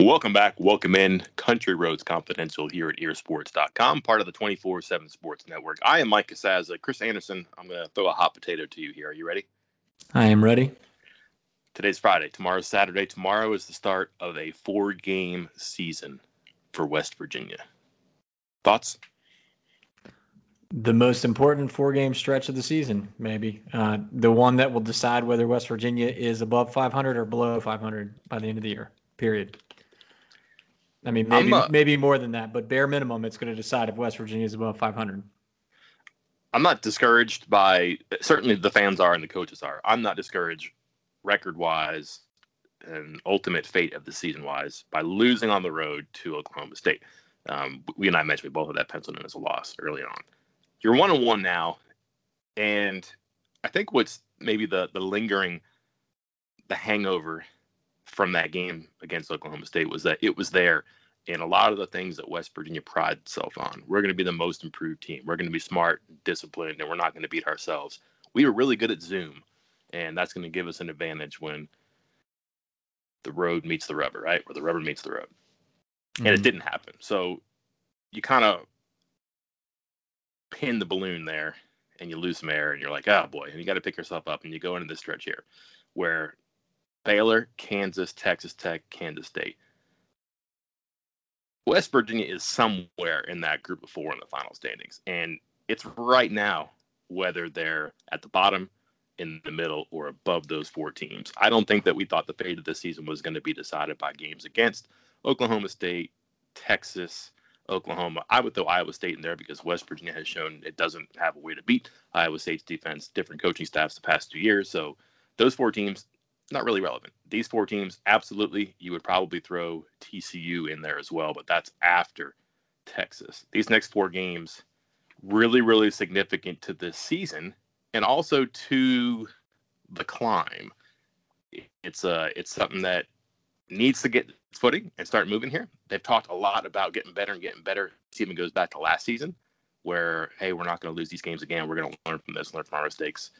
Welcome back. Welcome in. Country Roads Confidential here at earsports.com, part of the 24 7 Sports Network. I am Mike Casazza. Chris Anderson, I'm going to throw a hot potato to you here. Are you ready? I am ready. Today's Friday. Tomorrow's Saturday. Tomorrow is the start of a four game season for West Virginia. Thoughts? The most important four game stretch of the season, maybe. Uh, the one that will decide whether West Virginia is above 500 or below 500 by the end of the year, period. I mean, maybe uh, maybe more than that, but bare minimum, it's going to decide if West Virginia is above 500. I'm not discouraged by certainly the fans are and the coaches are. I'm not discouraged record wise and ultimate fate of the season wise by losing on the road to Oklahoma State. Um, we and I mentioned we both had that penciled in as a loss early on. You're one on one now, and I think what's maybe the the lingering, the hangover from that game against Oklahoma State was that it was there. And a lot of the things that West Virginia prides itself on, we're going to be the most improved team. We're going to be smart, disciplined, and we're not going to beat ourselves. We were really good at Zoom, and that's going to give us an advantage when the road meets the rubber, right? Or the rubber meets the road. Mm-hmm. And it mm-hmm. didn't happen. So you kind of pin the balloon there and you lose some air and you're like, oh boy, and you got to pick yourself up and you go into this stretch here where Baylor, Kansas, Texas Tech, Kansas State. West Virginia is somewhere in that group of four in the final standings. And it's right now whether they're at the bottom, in the middle, or above those four teams. I don't think that we thought the fate of this season was going to be decided by games against Oklahoma State, Texas, Oklahoma. I would throw Iowa State in there because West Virginia has shown it doesn't have a way to beat Iowa State's defense, different coaching staffs the past two years. So those four teams, not really relevant. These four teams, absolutely, you would probably throw TCU in there as well, but that's after Texas. These next four games, really, really significant to this season and also to the climb. It's uh, it's something that needs to get footing and start moving here. They've talked a lot about getting better and getting better. Even goes back to last season, where hey, we're not going to lose these games again. We're going to learn from this, learn from our mistakes.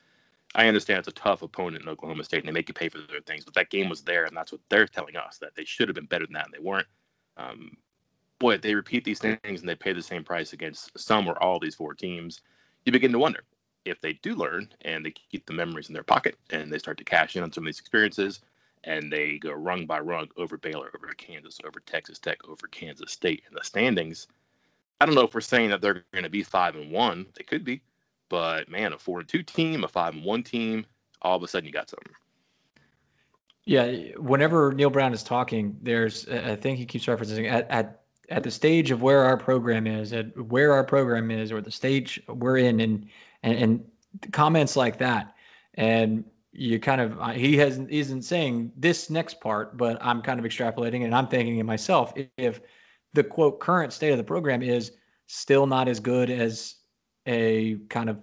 I understand it's a tough opponent in Oklahoma State and they make you pay for their things, but that game was there, and that's what they're telling us that they should have been better than that, and they weren't. Um, boy, if they repeat these things and they pay the same price against some or all these four teams, you begin to wonder if they do learn and they keep the memories in their pocket and they start to cash in on some of these experiences and they go rung by rung over Baylor, over Kansas, over Texas Tech, over Kansas State in the standings. I don't know if we're saying that they're going to be five and one. They could be, but man, a four and two team, a five and one team, all of a sudden you got something. Yeah, whenever Neal Brown is talking, there's I think he keeps referencing at at at the stage of where our program is, at where our program is, or the stage we're in, and and, and comments like that, and you kind of he hasn't isn't saying this next part, but I'm kind of extrapolating, and I'm thinking to myself if the quote current state of the program is still not as good as a kind of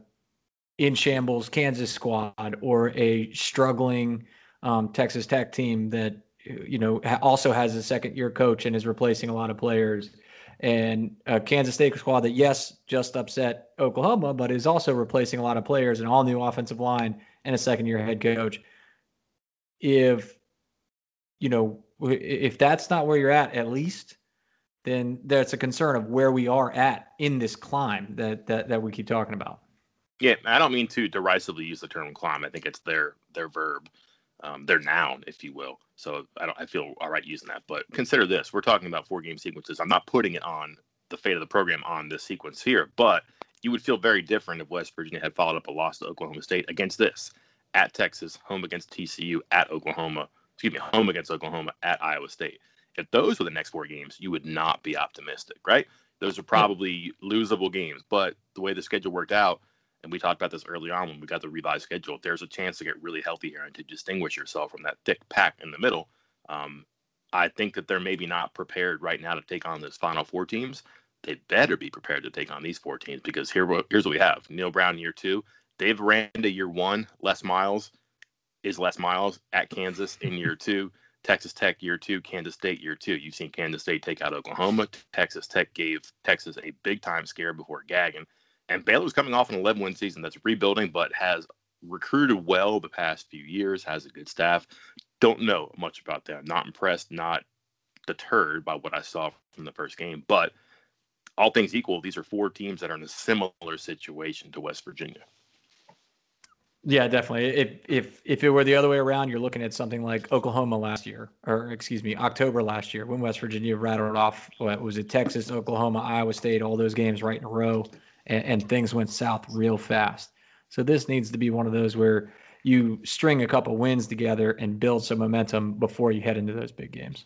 in shambles Kansas squad or a struggling um, Texas Tech team that you know also has a second year coach and is replacing a lot of players. And a Kansas State squad that yes just upset Oklahoma but is also replacing a lot of players and all new offensive line and a second year head coach. If you know if that's not where you're at at least then that's a concern of where we are at in this climb that that that we keep talking about. Yeah, I don't mean to derisively use the term climb. I think it's their their verb, um, their noun, if you will. So I don't I feel all right using that. But consider this: we're talking about four game sequences. I'm not putting it on the fate of the program on this sequence here, but you would feel very different if West Virginia had followed up a loss to Oklahoma State against this at Texas, home against TCU, at Oklahoma, excuse me, home against Oklahoma, at Iowa State if those were the next four games, you would not be optimistic, right? Those are probably losable games. But the way the schedule worked out, and we talked about this early on when we got the revised schedule, there's a chance to get really healthy here and to distinguish yourself from that thick pack in the middle. Um, I think that they're maybe not prepared right now to take on those final four teams. They better be prepared to take on these four teams because here, here's what we have: Neal Brown year two, Dave Aranda year one, Les Miles is Les Miles at Kansas in year two. Texas Tech year two, Kansas State year two. You've seen Kansas State take out Oklahoma. Texas Tech gave Texas a big time scare before gagging. And Baylor's coming off an 11 win season that's rebuilding, but has recruited well the past few years, has a good staff. Don't know much about them. Not impressed, not deterred by what I saw from the first game. But all things equal, these are four teams that are in a similar situation to West Virginia. Yeah, definitely. If if if it were the other way around, you're looking at something like Oklahoma last year, or excuse me, October last year, when West Virginia rattled off what was it, Texas, Oklahoma, Iowa State, all those games right in a row, and, and things went south real fast. So this needs to be one of those where you string a couple wins together and build some momentum before you head into those big games.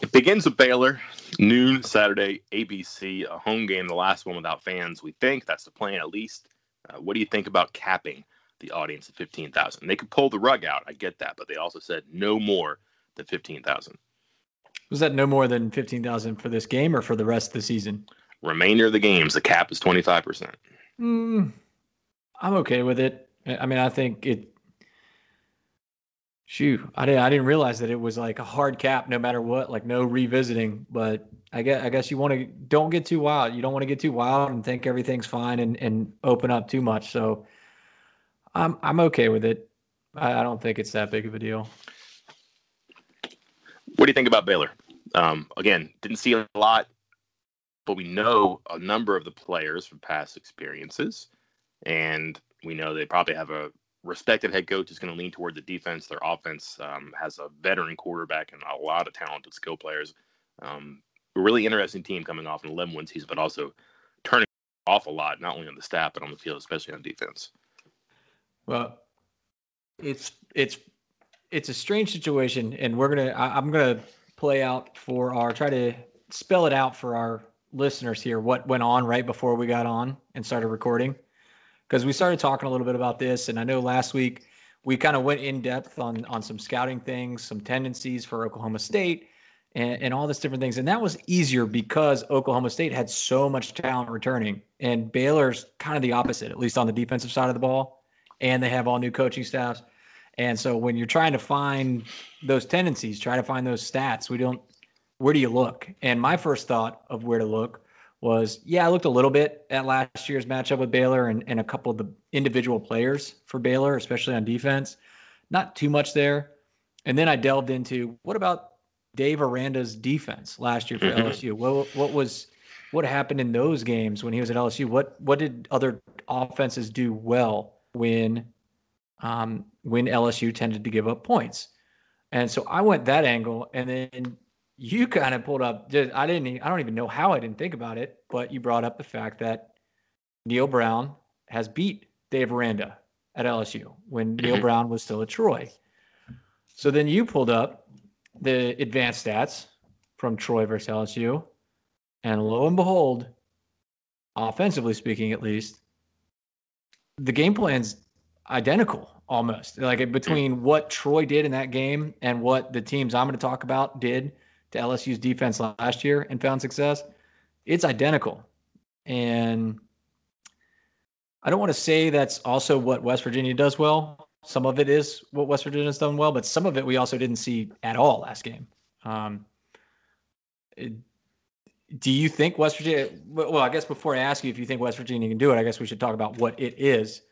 It begins with Baylor, noon Saturday, ABC, a home game, the last one without fans. We think that's the plan at least. Uh, what do you think about capping the audience at 15,000? They could pull the rug out. I get that, but they also said no more than 15,000. Was that no more than 15,000 for this game or for the rest of the season? Remainder of the games, the cap is 25%. Mm, I'm okay with it. I mean, I think it Shoot, I didn't I didn't realize that it was like a hard cap no matter what, like no revisiting. But I guess I guess you want to don't get too wild. You don't want to get too wild and think everything's fine and and open up too much. So I'm I'm okay with it. I, I don't think it's that big of a deal. What do you think about Baylor? Um, again, didn't see a lot, but we know a number of the players from past experiences, and we know they probably have a respected head coach is going to lean toward the defense. Their offense um, has a veteran quarterback and a lot of talented skill players. Um, a really interesting team coming off an 11 win season, but also turning off a lot, not only on the staff, but on the field, especially on defense. Well, it's, it's, it's a strange situation, and we're going to, I'm to play out for our, try to spell it out for our listeners here what went on right before we got on and started recording. Because we started talking a little bit about this, and I know last week we kind of went in depth on on some scouting things, some tendencies for Oklahoma State, and, and all this different things, and that was easier because Oklahoma State had so much talent returning, and Baylor's kind of the opposite, at least on the defensive side of the ball, and they have all new coaching staffs. And so when you're trying to find those tendencies, try to find those stats, we don't where do you look? And my first thought of where to look was yeah, I looked a little bit at last year's matchup with Baylor and, and a couple of the individual players for Baylor, especially on defense. Not too much there. And then I delved into what about Dave Aranda's defense last year for mm-hmm. LSU? What what was what happened in those games when he was at LSU? What what did other offenses do well when um, when LSU tended to give up points? And so I went that angle, and then you kind of pulled up just I didn't I don't even know how I didn't think about it, but you brought up the fact that Neal Brown has beat Dave Aranda at LSU when mm-hmm. Brown was still at Troy. So then you pulled up the advanced stats from Troy versus LSU, and lo and behold, offensively speaking, at least, the game plan's identical almost. Like between what Troy did in that game and what the teams I'm going to talk about did to LSU's defense last year and found success, it's identical. And I don't want to say that's also what West Virginia does well. Some of it is what West Virginia's done well, but some of it we also didn't see at all last game. Um, it, do you think West Virginia? Well, I guess before I ask you if you think West Virginia can do it, I guess we should talk about what it is.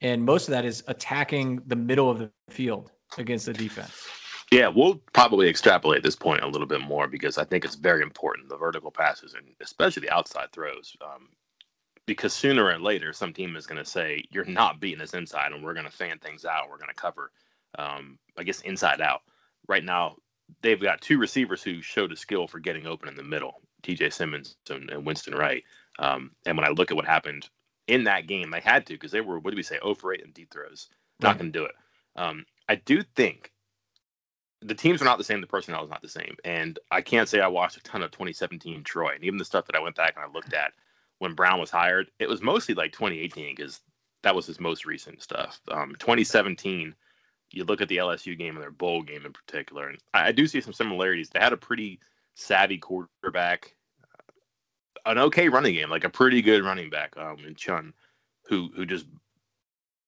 And most of that is attacking the middle of the field against the defense. Yeah, we'll probably extrapolate this point a little bit more because I think it's very important the vertical passes and especially the outside throws. Um, because sooner or later, some team is going to say, You're not beating us inside, and we're going to fan things out. We're going to cover, um, I guess, inside out. Right now, they've got two receivers who showed a skill for getting open in the middle TJ Simmons and, and Winston Wright. Um, and when I look at what happened in that game, they had to because they were, what do we say, 0 for 8 in deep throws. Not right. going to do it. Um, I do think the teams are not the same. The personnel is not the same. And I can't say I watched a ton of 2017 Troy. And even the stuff that I went back and I looked at when Brown was hired, it was mostly like 2018 because that was his most recent stuff. Um, 2017, you look at the LSU game and their bowl game in particular, and I, I do see some similarities. They had a pretty savvy quarterback, an okay running game, like a pretty good running back um, in Chunn, who who just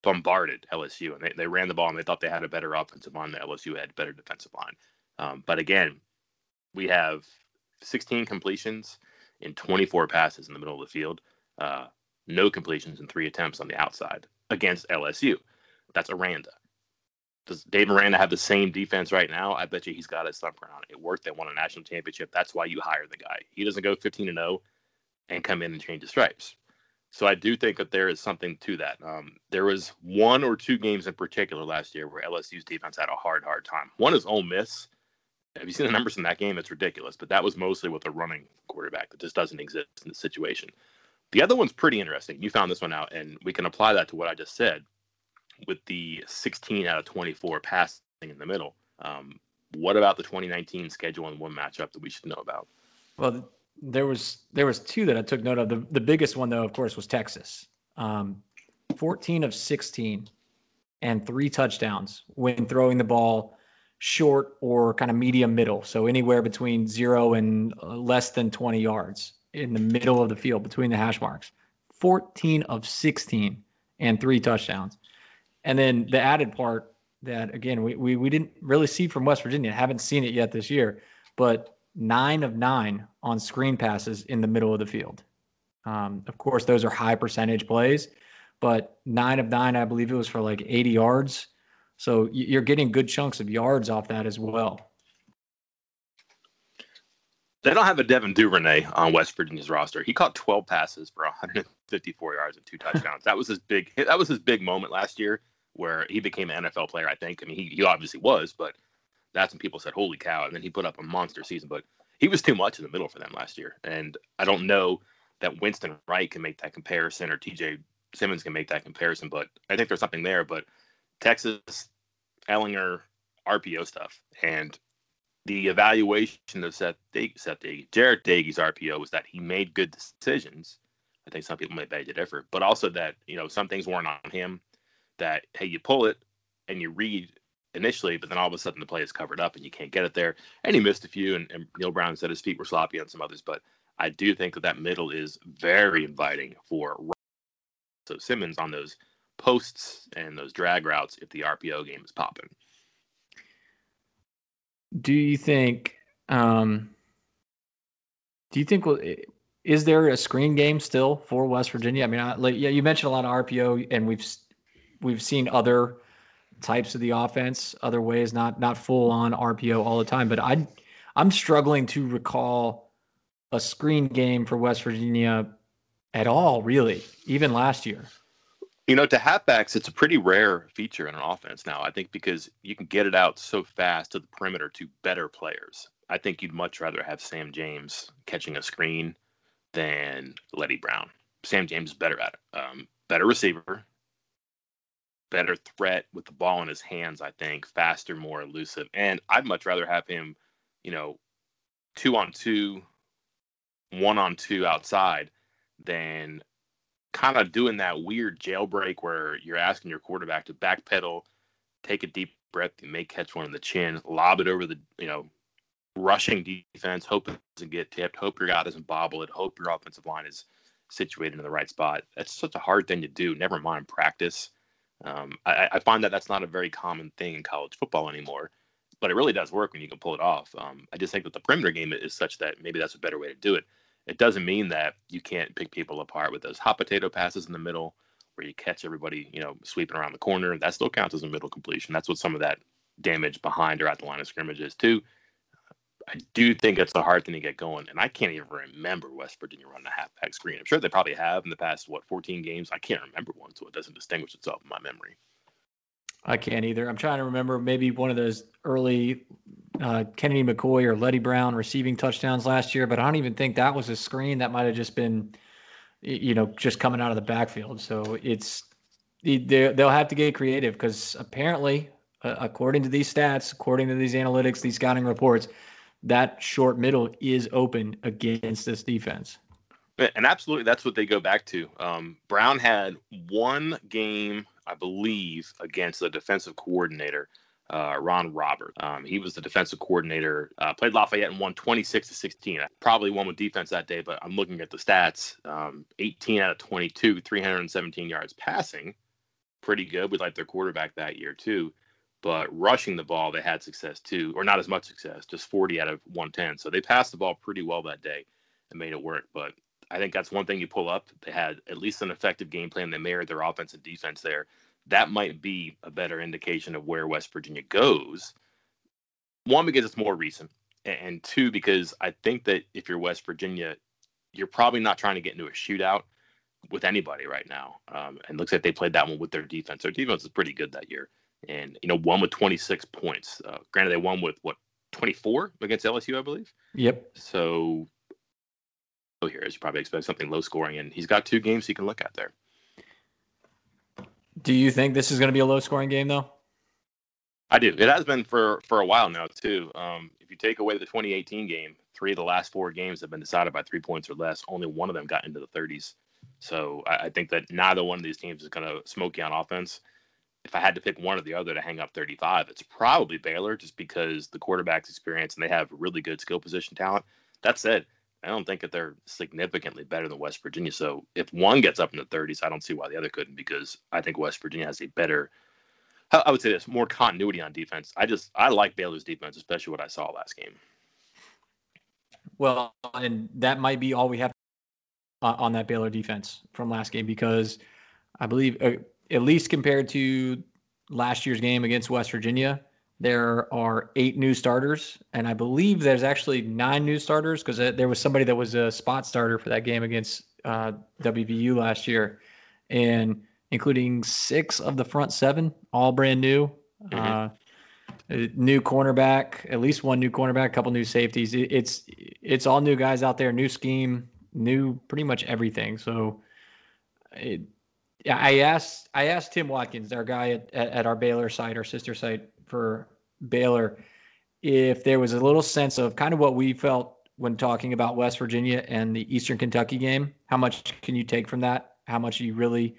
bombarded LSU and they, they ran the ball and they thought they had a better offensive line. The LSU had better defensive line. Um, but again, we have 16 completions in 24 passes in the middle of the field, uh, no completions in three attempts on the outside against LSU. That's Aranda. does Dave Aranda have the same defense right now? I bet you he's got his thumb around. It worked. They won a national championship. That's why you hire the guy. He doesn't go 15 and 0 and come in and change the stripes. So I do think that there is something to that. Um, there was one or two games in particular last year where LSU's defense had a hard, hard time. One is Ole Miss. Have you seen the numbers in that game? It's ridiculous. But that was mostly with a running quarterback that just doesn't exist in the situation. The other one's pretty interesting. You found this one out, and we can apply that to what I just said with the 16 out of 24 passing in the middle. Um, what about the 2019 schedule and one matchup that we should know about? Well, there was there was two that I took note of. The the biggest one though, of course, was Texas. Um, 14 of 16 and three touchdowns when throwing the ball short or kind of medium middle. So anywhere between zero and uh, less than 20 yards in the middle of the field between the hash marks. 14 of 16 and three touchdowns. And then the added part that again we, we we didn't really see from West Virginia, haven't seen it yet this year, but nine of nine on screen passes in the middle of the field. Um, of course, those are high percentage plays, but nine of nine, I believe it was for like 80 yards. So you're getting good chunks of yards off that as well. They don't have a Devin Duvernay on West Virginia's roster. He caught 12 passes for 154 yards and two touchdowns. that was his big. That was his big moment last year, where he became an NFL player. I think. I mean, he, he obviously was, but that's when people said, "Holy cow!" And then he put up a monster season. But he was too much in the middle for them last year, and I don't know that Winston Wright can make that comparison or T.J. Simmons can make that comparison. But I think there's something there. But Texas, Ehlinger RPO stuff, and the evaluation of Seth, Dag- Seth Dag- Jarret Doege's RPO was that he made good decisions. I think some people may beg to differ, but also that you know some things weren't on him. That hey, you pull it and you read initially, but then all of a sudden the play is covered up and you can't get it there. And he missed a few, and, and Neal Brown said his feet were sloppy on some others. But I do think that that middle is very inviting for so Simmons on those posts and those drag routes if the RPO game is popping. Do you think? Um, do you think? Is there a screen game still for West Virginia? I mean, I, like, yeah, you mentioned a lot of RPO, and we've we've seen other types of the offense, other ways, not not full on RPO all the time. But I I'm struggling to recall a screen game for West Virginia at all, really, even last year. You know, to halfbacks, it's a pretty rare feature in an offense now. I think because you can get it out so fast to the perimeter to better players. I think you'd much rather have Sam James catching a screen than Leddie Brown. Sam James is better at it. Um, better receiver, better threat with the ball in his hands, I think, faster, more elusive. And I'd much rather have him, you know, two on two, one on two outside than kind of doing that weird jailbreak where you're asking your quarterback to backpedal, take a deep breath, you may catch one in the chin, lob it over the, you know, rushing defense, hope it doesn't get tipped, hope your guy doesn't bobble it, hope your offensive line is situated in the right spot. That's such a hard thing to do. Never mind practice. Um, I, I, find that that's not a very common thing in college football anymore, but it really does work when you can pull it off. Um, I just think that the perimeter game is such that maybe that's a better way to do it. It doesn't mean that you can't pick people apart with those hot potato passes in the middle where you catch everybody, you know, sweeping around the corner. That still counts as a middle completion. That's what some of that damage behind or at the line of scrimmage is too. I do think it's a hard thing to get going, and I can't even remember West Virginia running a halfback screen. I'm sure they probably have in the past what 14 games. I can't remember one, so it doesn't distinguish itself in my memory. I can't either. I'm trying to remember maybe one of those early uh, Kennedy McKoy or Leddie Brown receiving touchdowns last year, but I don't even think that was a screen. That might have just been, you know, just coming out of the backfield. So it's they'll have to get creative because apparently, uh, according to these stats, according to these analytics, these scouting reports, that short middle is open against this defense. And absolutely, that's what they go back to. Um, Brown had one game, I believe, against the defensive coordinator, uh, Ron Robert. Um, he was the defensive coordinator, uh, played Lafayette and won 26 to 16. I probably won with defense that day, but I'm looking at the stats um, 18 out of 22, 317 yards passing. Pretty good. We liked their quarterback that year, too but rushing the ball they had success too, or not as much success, just 40 out of 110. So they passed the ball pretty well that day and made it work. But I think that's one thing you pull up. They had at least an effective game plan. They married their offense and defense there that might be a better indication of where West Virginia goes. One, because it's more recent, and two, because I think that if you're West Virginia, you're probably not trying to get into a shootout with anybody right now. Um, and looks like they played that one with their defense. Their defense is pretty good that year, and you know, won with 26 points. Uh, granted, they won with what 24 against LSU, I believe. Yep. So, oh, here, as you probably expect, something low scoring, and he's got two games he can look at there. Do you think this is going to be a low scoring game, though? I do. It has been for for a while now too. Um, if you take away the 2018 game, three of the last four games have been decided by three points or less. Only one of them got into the 30s. So I, I think that neither one of these teams is going to smoke you on offense. If I had to pick one or the other to hang up 35, it's probably Baylor, just because the quarterback's experience and they have really good skill position talent. That said, I don't think that they're significantly better than West Virginia. So if one gets up in the 30s, I don't see why the other couldn't, because I think West Virginia has a better I would say this more continuity on defense. I just I like Baylor's defense, especially what I saw last game. Well, and that might be all we have on that Baylor defense from last game because I believe uh, at least compared to last year's game against West Virginia, there are eight new starters, and I believe there's actually nine new starters because there was somebody that was a spot starter for that game against uh, WVU last year, and including six of the front seven, all brand new. Mm-hmm. Uh, new cornerback, at least one new cornerback, a couple new safeties. It, it's it's all new guys out there, new scheme, new pretty much everything. So, it, I asked I asked Tim Watkins, our guy at, at, at our Baylor site, our sister site for Baylor, if there was a little sense of kind of what we felt when talking about West Virginia and the Eastern Kentucky game. How much can you take from that? How much are you really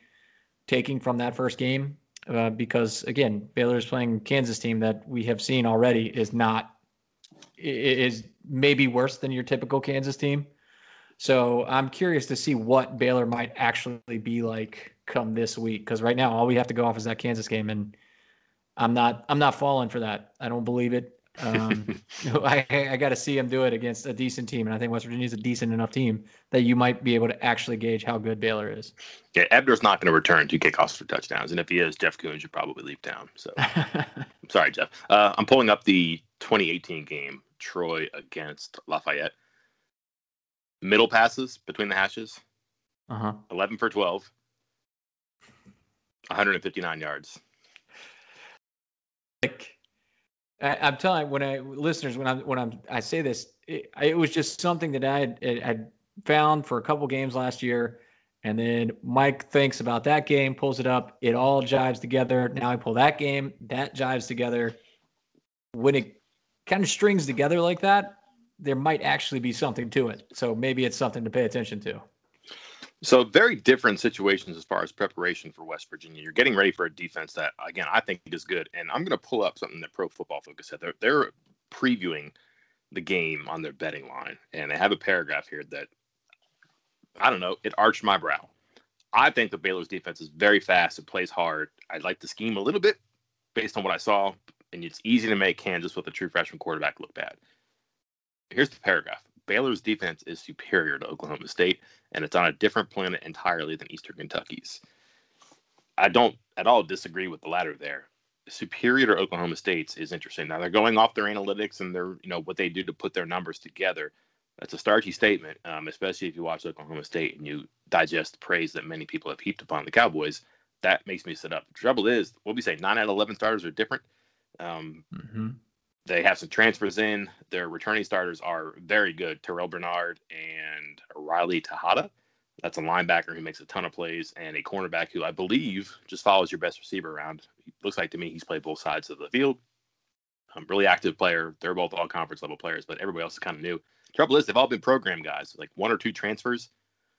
taking from that first game uh, because again, Baylor is playing Kansas team that we have seen already is not is maybe worse than your typical Kansas team. So I'm curious to see what Baylor might actually be like come this week because right now all we have to go off is that Kansas game and I'm not I'm not falling for that. I don't believe it. Um, I, I got to see him do it against a decent team, and I think West Virginia is a decent enough team that you might be able to actually gauge how good Baylor is. Yeah, Ebner's not going to return two kickoffs for touchdowns, and if he is, Jeff Coon should probably leave town. So, I'm sorry, Jeff. Uh, I'm pulling up the 2018 game, Troy against Lafayette. Middle passes between the hashes, uh-huh. 11 for 12, 159 yards. Like I, am telling when I listeners when I'm when I'm I say this, it, it was just something that I had, had found for a couple games last year, and then Mike thinks about that game, pulls it up, it all jives together. Now I pull that game, that jives together. When it kind of strings together like that, there might actually be something to it. So maybe it's something to pay attention to. So very different situations as far as preparation for West Virginia. You're getting ready for a defense that, again, I think is good. And I'm going to pull up something that Pro Football Focus said. They're, they're previewing the game on their betting line, and they have a paragraph here that I don't know. It arched my brow. I think the Baylor's defense is very fast. It plays hard. I like the scheme a little bit based on what I saw, and it's easy to make Kansas with a true freshman quarterback look bad. Here's the paragraph. Baylor's defense is superior to Oklahoma State, and it's on a different planet entirely than Eastern Kentucky's. I don't at all disagree with the latter there. Superior to Oklahoma State's is interesting. Now they're going off their analytics and their, you know, what they do to put their numbers together. That's a starchy statement, um, especially if you watch Oklahoma State and you digest the praise that many people have heaped upon the Cowboys. That makes me sit up. The trouble is, what we say, nine out of eleven starters are different. Um, mm-hmm. They have some transfers in. Their returning starters are very good. Terrel Bernard and Raleigh Texada. That's a linebacker who makes a ton of plays and a cornerback who I believe just follows your best receiver around. Looks like to me he's played both sides of the field. Um, really active player. They're both all conference level players, but everybody else is kind of new. Trouble is, they've all been program guys, like one or two transfers.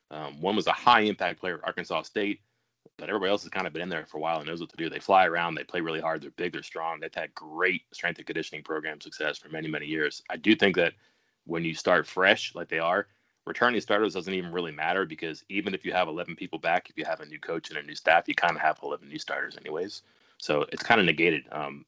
Um, one was a high impact player at Arkansas State but everybody else has kind of been in there for a while and knows what to do. They fly around, they play really hard, they're big, they're strong. They've had great strength and conditioning program success for many, many years. I do think that when you start fresh, like they are, returning starters doesn't even really matter because even if you have 11 people back, if you have a new coach and a new staff, you kind of have 11 new starters anyways. So it's kind of negated. Um,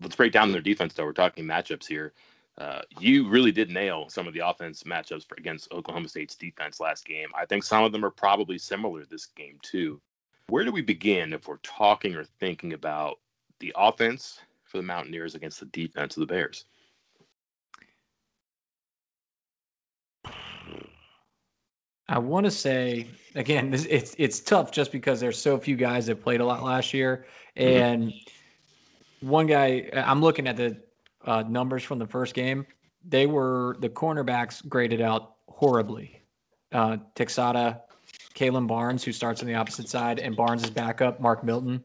let's break down their defense, though. We're talking matchups here. Uh, you really did nail some of the offense matchups for, against Oklahoma State's defense last game. I think some of them are probably similar this game too. where do we begin if we're talking or thinking about the offense for the Mountaineers against the defense of the Bears? I want to say again, this, it's it's tough just because there's so few guys that played a lot last year, mm-hmm. and mm-hmm. one guy I'm looking at the uh, numbers from the first game. They were the cornerbacks graded out horribly. Uh, Texada, Kalon Barnes, who starts on the opposite side, and Barnes' backup, Mark Milton.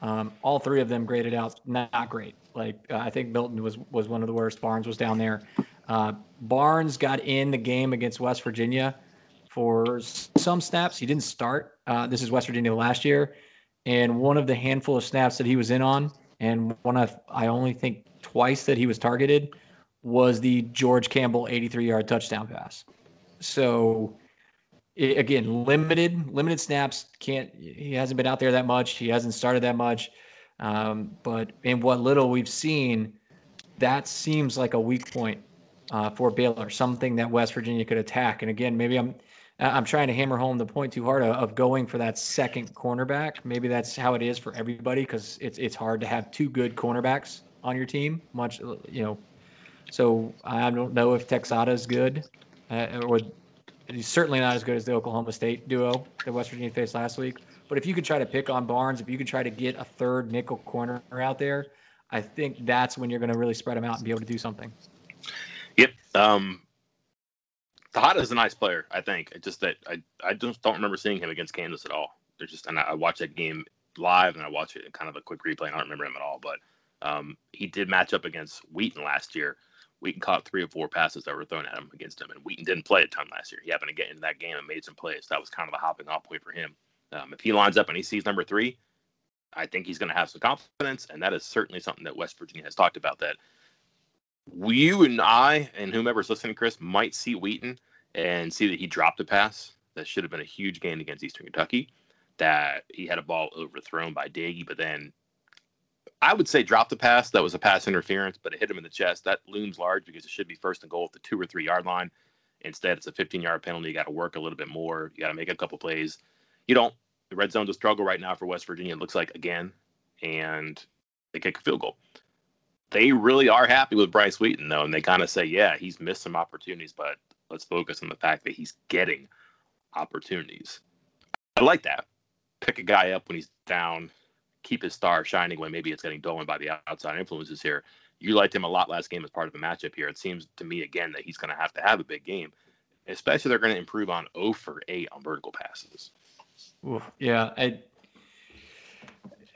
Um, all three of them graded out not great. Like uh, I think Milton was was one of the worst. Barnes was down there. Uh, Barnes got in the game against West Virginia for some snaps. He didn't start. Uh, this is West Virginia last year, and one of the handful of snaps that he was in on, and one of I only think twice that he was targeted, was the George Campbell 83-yard touchdown pass. So it, again, limited limited snaps. Can't he hasn't been out there that much. He hasn't started that much. Um, but in what little we've seen, that seems like a weak point uh, for Baylor, something that West Virginia could attack. And again, maybe I'm I'm trying to hammer home the point too hard of going for that second cornerback. Maybe that's how it is for everybody because it's it's hard to have two good cornerbacks on your team. Much you know, so I don't know if Texada is good, uh, or he's certainly not as good as the Oklahoma State duo that West Virginia faced last week. But if you could try to pick on Barnes, if you could try to get a third nickel corner out there, I think that's when you're going to really spread them out and be able to do something. Yep. Um, Texada is a nice player, I think. It's just that I, I just don't remember seeing him against Kansas at all. There's just and I, I watched that game live and I watched it in kind of a quick replay and I don't remember him at all. But um, he did match up against Wheaton last year. Wheaton caught three or four passes that were thrown at him against him, and Wheaton didn't play a ton last year. He happened to get into that game and made some plays. That was kind of the hopping off point for him. Um, if he lines up and he sees number three, I think he's going to have some confidence, and that is certainly something that West Virginia has talked about. That you and I and whomever's listening, Chris, might see Wheaton and see that he dropped a pass that should have been a huge gain against Eastern Kentucky. That he had a ball overthrown by Doege, but then I would say dropped the pass. That was a pass interference, but it hit him in the chest. That looms large because it should be first and goal at the two or three yard line. Instead, it's a 15 yard penalty. You got to work a little bit more. You got to make a couple plays. You don't. The red zone's a struggle right now for West Virginia. It looks like again, and they kick a field goal. They really are happy with Bryce Wheaton though, and they kind of say, yeah, he's missed some opportunities, but let's focus on the fact that he's getting opportunities. I like that. Pick a guy up when he's down, keep his star shining when maybe it's getting dulled by the outside influences here. You liked him a lot last game as part of the matchup here. It seems to me again that he's going to have to have a big game, especially they're going to improve on 0 for 8 on vertical passes. Ooh, yeah, I,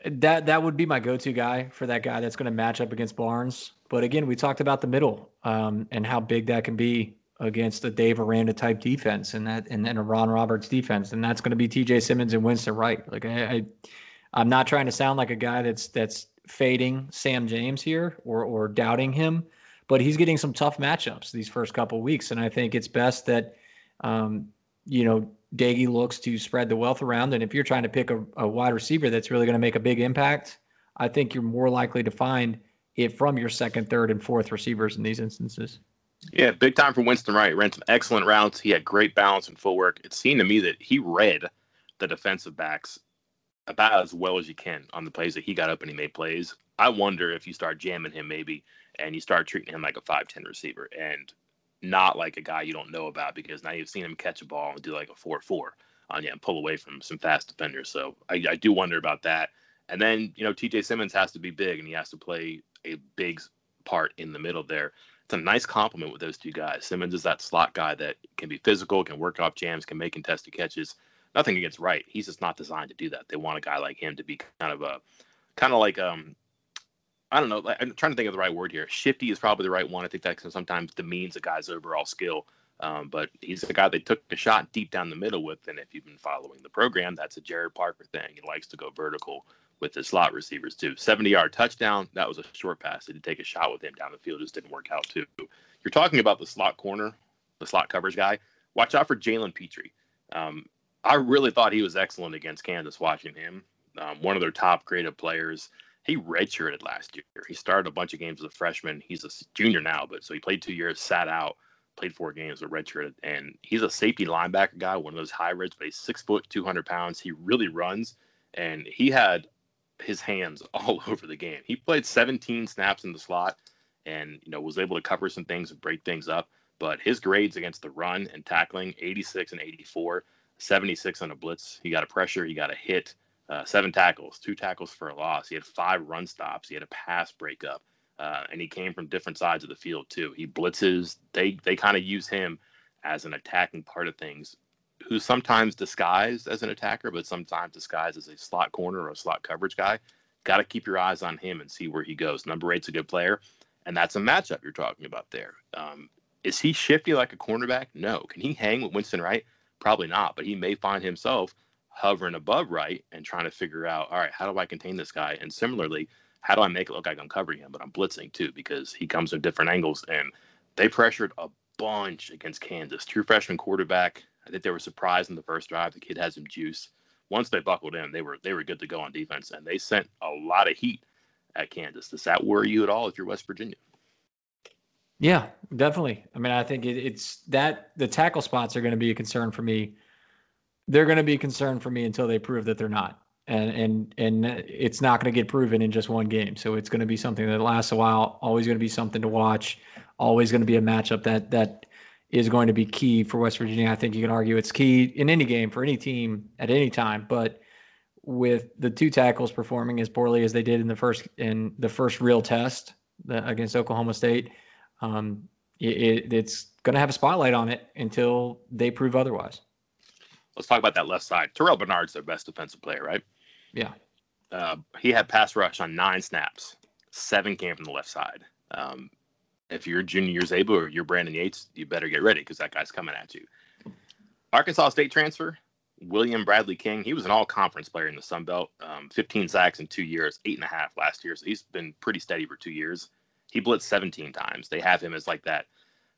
that that would be my go-to guy for that guy that's going to match up against Barnes. But again, we talked about the middle um, and how big that can be against a Dave Aranda type defense and that and then a Ron Roberts defense, and that's going to be T.J. Simmons and Winston Wright. Like I, I, am not trying to sound like a guy that's that's fading Sam James here or or doubting him, but he's getting some tough matchups these first couple weeks, and I think it's best that, um, you know, Doege looks to spread the wealth around, and if you're trying to pick a, a wide receiver that's really going to make a big impact, I think you're more likely to find it from your second, third, and fourth receivers in these instances. Yeah, big time for Winston Wright. Ran some excellent routes. He had great balance and footwork. It seemed to me that he read the defensive backs about as well as you can on the plays that he got up and he made plays. I wonder if you start jamming him maybe and you start treating him like a 5'10 receiver and not like a guy you don't know about because now you've seen him catch a ball and do like a 4 4 on you and pull away from some fast defenders. So I, I do wonder about that. And then, you know, TJ Simmons has to be big and he has to play a big part in the middle there it's a nice compliment with those two guys. Simmons is that slot guy that can be physical, can work off jams, can make contested catches. Nothing against Wright. He's just not designed to do that. They want a guy like him to be kind of a, kind of like um, I don't know. I'm trying to think of the right word here. Shifty is probably the right one. I think that sometimes demeans a guy's overall skill. Um, but he's the guy they took a shot deep down the middle with. And if you've been following the program, that's a Gerad Parker thing. He likes to go vertical with the slot receivers too. 70 yard touchdown. That was a short pass. They did take a shot with him down the field. Just didn't work out too. You're talking about the slot corner, the slot covers guy. Watch out for Jalen Pitre. Um, I really thought he was excellent against Kansas. Watching him, um, one of their top graded players. He redshirted last year. He started a bunch of games as a freshman. He's a junior now, but so he played two years, sat out, played four games, a redshirted, and he's a safety linebacker guy, one of those high hybrids. But he's six foot, two hundred pounds. He really runs and he had his hands all over the game. He played 17 snaps in the slot, and you know was able to cover some things and break things up. But his grades against the run and tackling 86 and 84, 76 on a blitz. He got a pressure, he got a hit, uh, seven tackles, two tackles for a loss. He had five run stops, he had a pass breakup, uh, and he came from different sides of the field too. He blitzes. They they kind of use him as an attacking part of things, who's sometimes disguised as an attacker, but sometimes disguised as a slot corner or a slot coverage guy. Got to keep your eyes on him and see where he goes. Number eight's a good player, and that's a matchup you're talking about there. Um, is he shifty like a cornerback? No. Can he hang with Winston Wright? Probably not, but he may find himself hovering above Wright and trying to figure out, all right, how do I contain this guy? And similarly, how do I make it look like I'm covering him, but I'm blitzing too because he comes from different angles and they pressured a bunch against Kansas. True freshman quarterback. I think they were surprised in the first drive. The kid has some juice. Once they buckled in, they were they were good to go on defense, and they sent a lot of heat at Kansas. Does that worry you at all if you're West Virginia? Yeah, definitely. I mean, I think it, it's that the tackle spots are going to be a concern for me. They're going to be concerned for me until they prove that they're not, and and and it's not going to get proven in just one game. So it's going to be something that lasts a while. Always going to be something to watch. Always going to be a matchup that that is going to be key for West Virginia. I think you can argue it's key in any game for any team at any time, but with the two tackles performing as poorly as they did in the first in the first real test the, against Oklahoma State um, it, it's going to have a spotlight on it until they prove otherwise. Let's talk about that left side. Terrel Bernard's their best defensive player, right? Yeah. Uh, he had pass rush on nine snaps. Seven came from the left side. Um, if you're Junior Uzebu or you're Brandon Yates, you better get ready because that guy's coming at you. Arkansas State transfer, William Bradley King. He was an all conference player in the Sun Belt, um, 15 sacks in two years, eight and a half last year. So he's been pretty steady for two years. He blitzed 17 times. They have him as like that,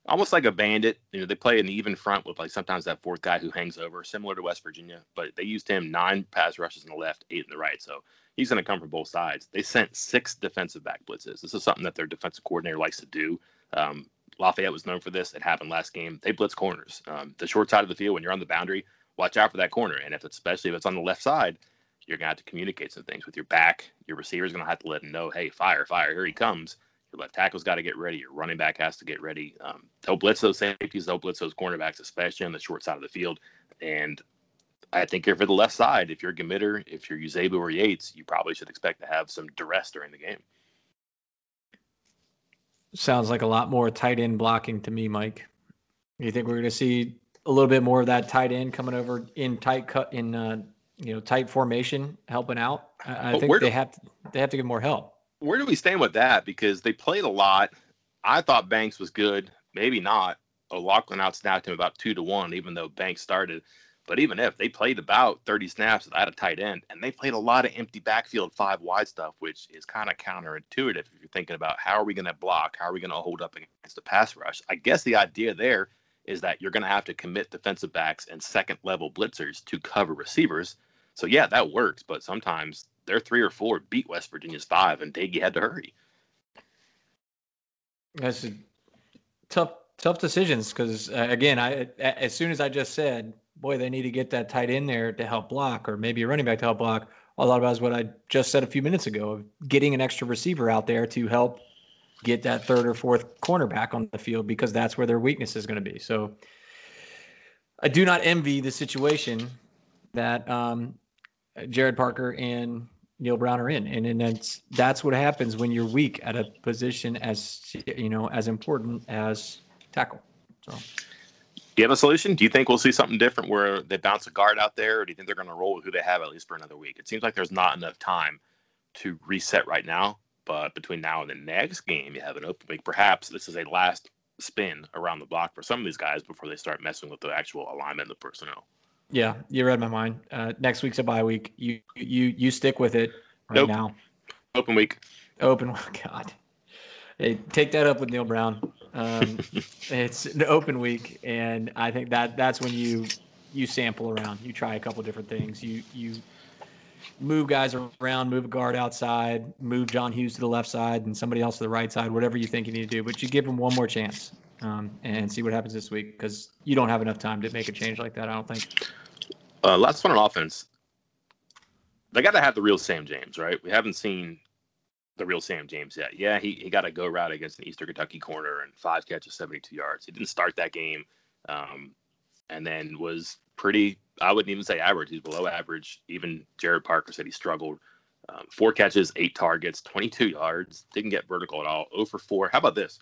almost like a bandit. You know, they play an even front with like sometimes that fourth guy who hangs over, similar to West Virginia. But they used him nine pass rushes in the left, eight in the right. So he's going to come from both sides. They sent six defensive back blitzes. This is something that their defensive coordinator likes to do. Um, Lafayette was known for this. It happened last game. They blitz corners. Um, the short side of the field, when you're on the boundary, watch out for that corner. And if it's, especially if it's on the left side, you're going to have to communicate some things with your back. Your receiver's going to have to let him know, hey, fire, fire, here he comes. Your left tackle's got to get ready. Your running back has to get ready. Um, they'll blitz those safeties. They'll blitz those cornerbacks, especially on the short side of the field. And I think if you're for the left side, if you're Gmiter, if you're Uzebu or Yates, you probably should expect to have some duress during the game. Sounds like a lot more tight end blocking to me, Mike. You think we're going to see a little bit more of that tight end coming over in tight cut in uh, you know tight formation, helping out? I, I think they have to, they have to get more help where do we stand with that? Because they played a lot. I thought Banks was good, maybe not. Oh, O'Laughlin outsnapped him about two to one, even though Banks started. But even if they played about 30 snaps without a tight end, and they played a lot of empty backfield five wide stuff, which is kind of counterintuitive if you're thinking about how are we going to block, how are we going to hold up against the pass rush. I guess the idea there is that you're going to have to commit defensive backs and second level blitzers to cover receivers. So yeah, that works, but sometimes their three or four beat West Virginia's five, and Doege had to hurry. That's tough, tough decisions because uh, again, I as soon as I just said, boy, they need to get that tight end there to help block, or maybe a running back to help block. A lot about is what I just said a few minutes ago of getting an extra receiver out there to help get that third or fourth cornerback on the field because that's where their weakness is going to be. So I do not envy the situation that um, Gerad Parker and Neal Brown are in, and and that's that's what happens when you're weak at a position as you know as important as tackle. So, do you have a solution? Do you think we'll see something different where they bounce a guard out there, or do you think they're going to roll with who they have at least for another week? It seems like there's not enough time to reset right now, but between now and the next game, you have an open week. Perhaps this is a last spin around the block for some of these guys before they start messing with the actual alignment of the personnel. Yeah, you read my mind. Uh, next week's a bye week. You you you stick with it right nope. now. Open week. Open. Week God. Hey, take that up with Neal Brown. Um, it's an open week, and I think that that's when you you sample around. You try a couple different things. You you move guys around, move a guard outside, move John Hughes to the left side, and somebody else to the right side. Whatever you think you need to do, but you give them one more chance um, and see what happens this week because you don't have enough time to make a change like that. I don't think. Uh, last one on offense. they got to have the real Sam James, right? We haven't seen the real Sam James yet. Yeah, he, he got a go route against an Eastern Kentucky corner and five catches, 72 yards. He didn't start that game um, and then was pretty, I wouldn't even say average. He's below average. Even Gerad Parker said he struggled. Um, four catches, eight targets, 22 yards. Didn't get vertical at all. 0 for 4. How about this?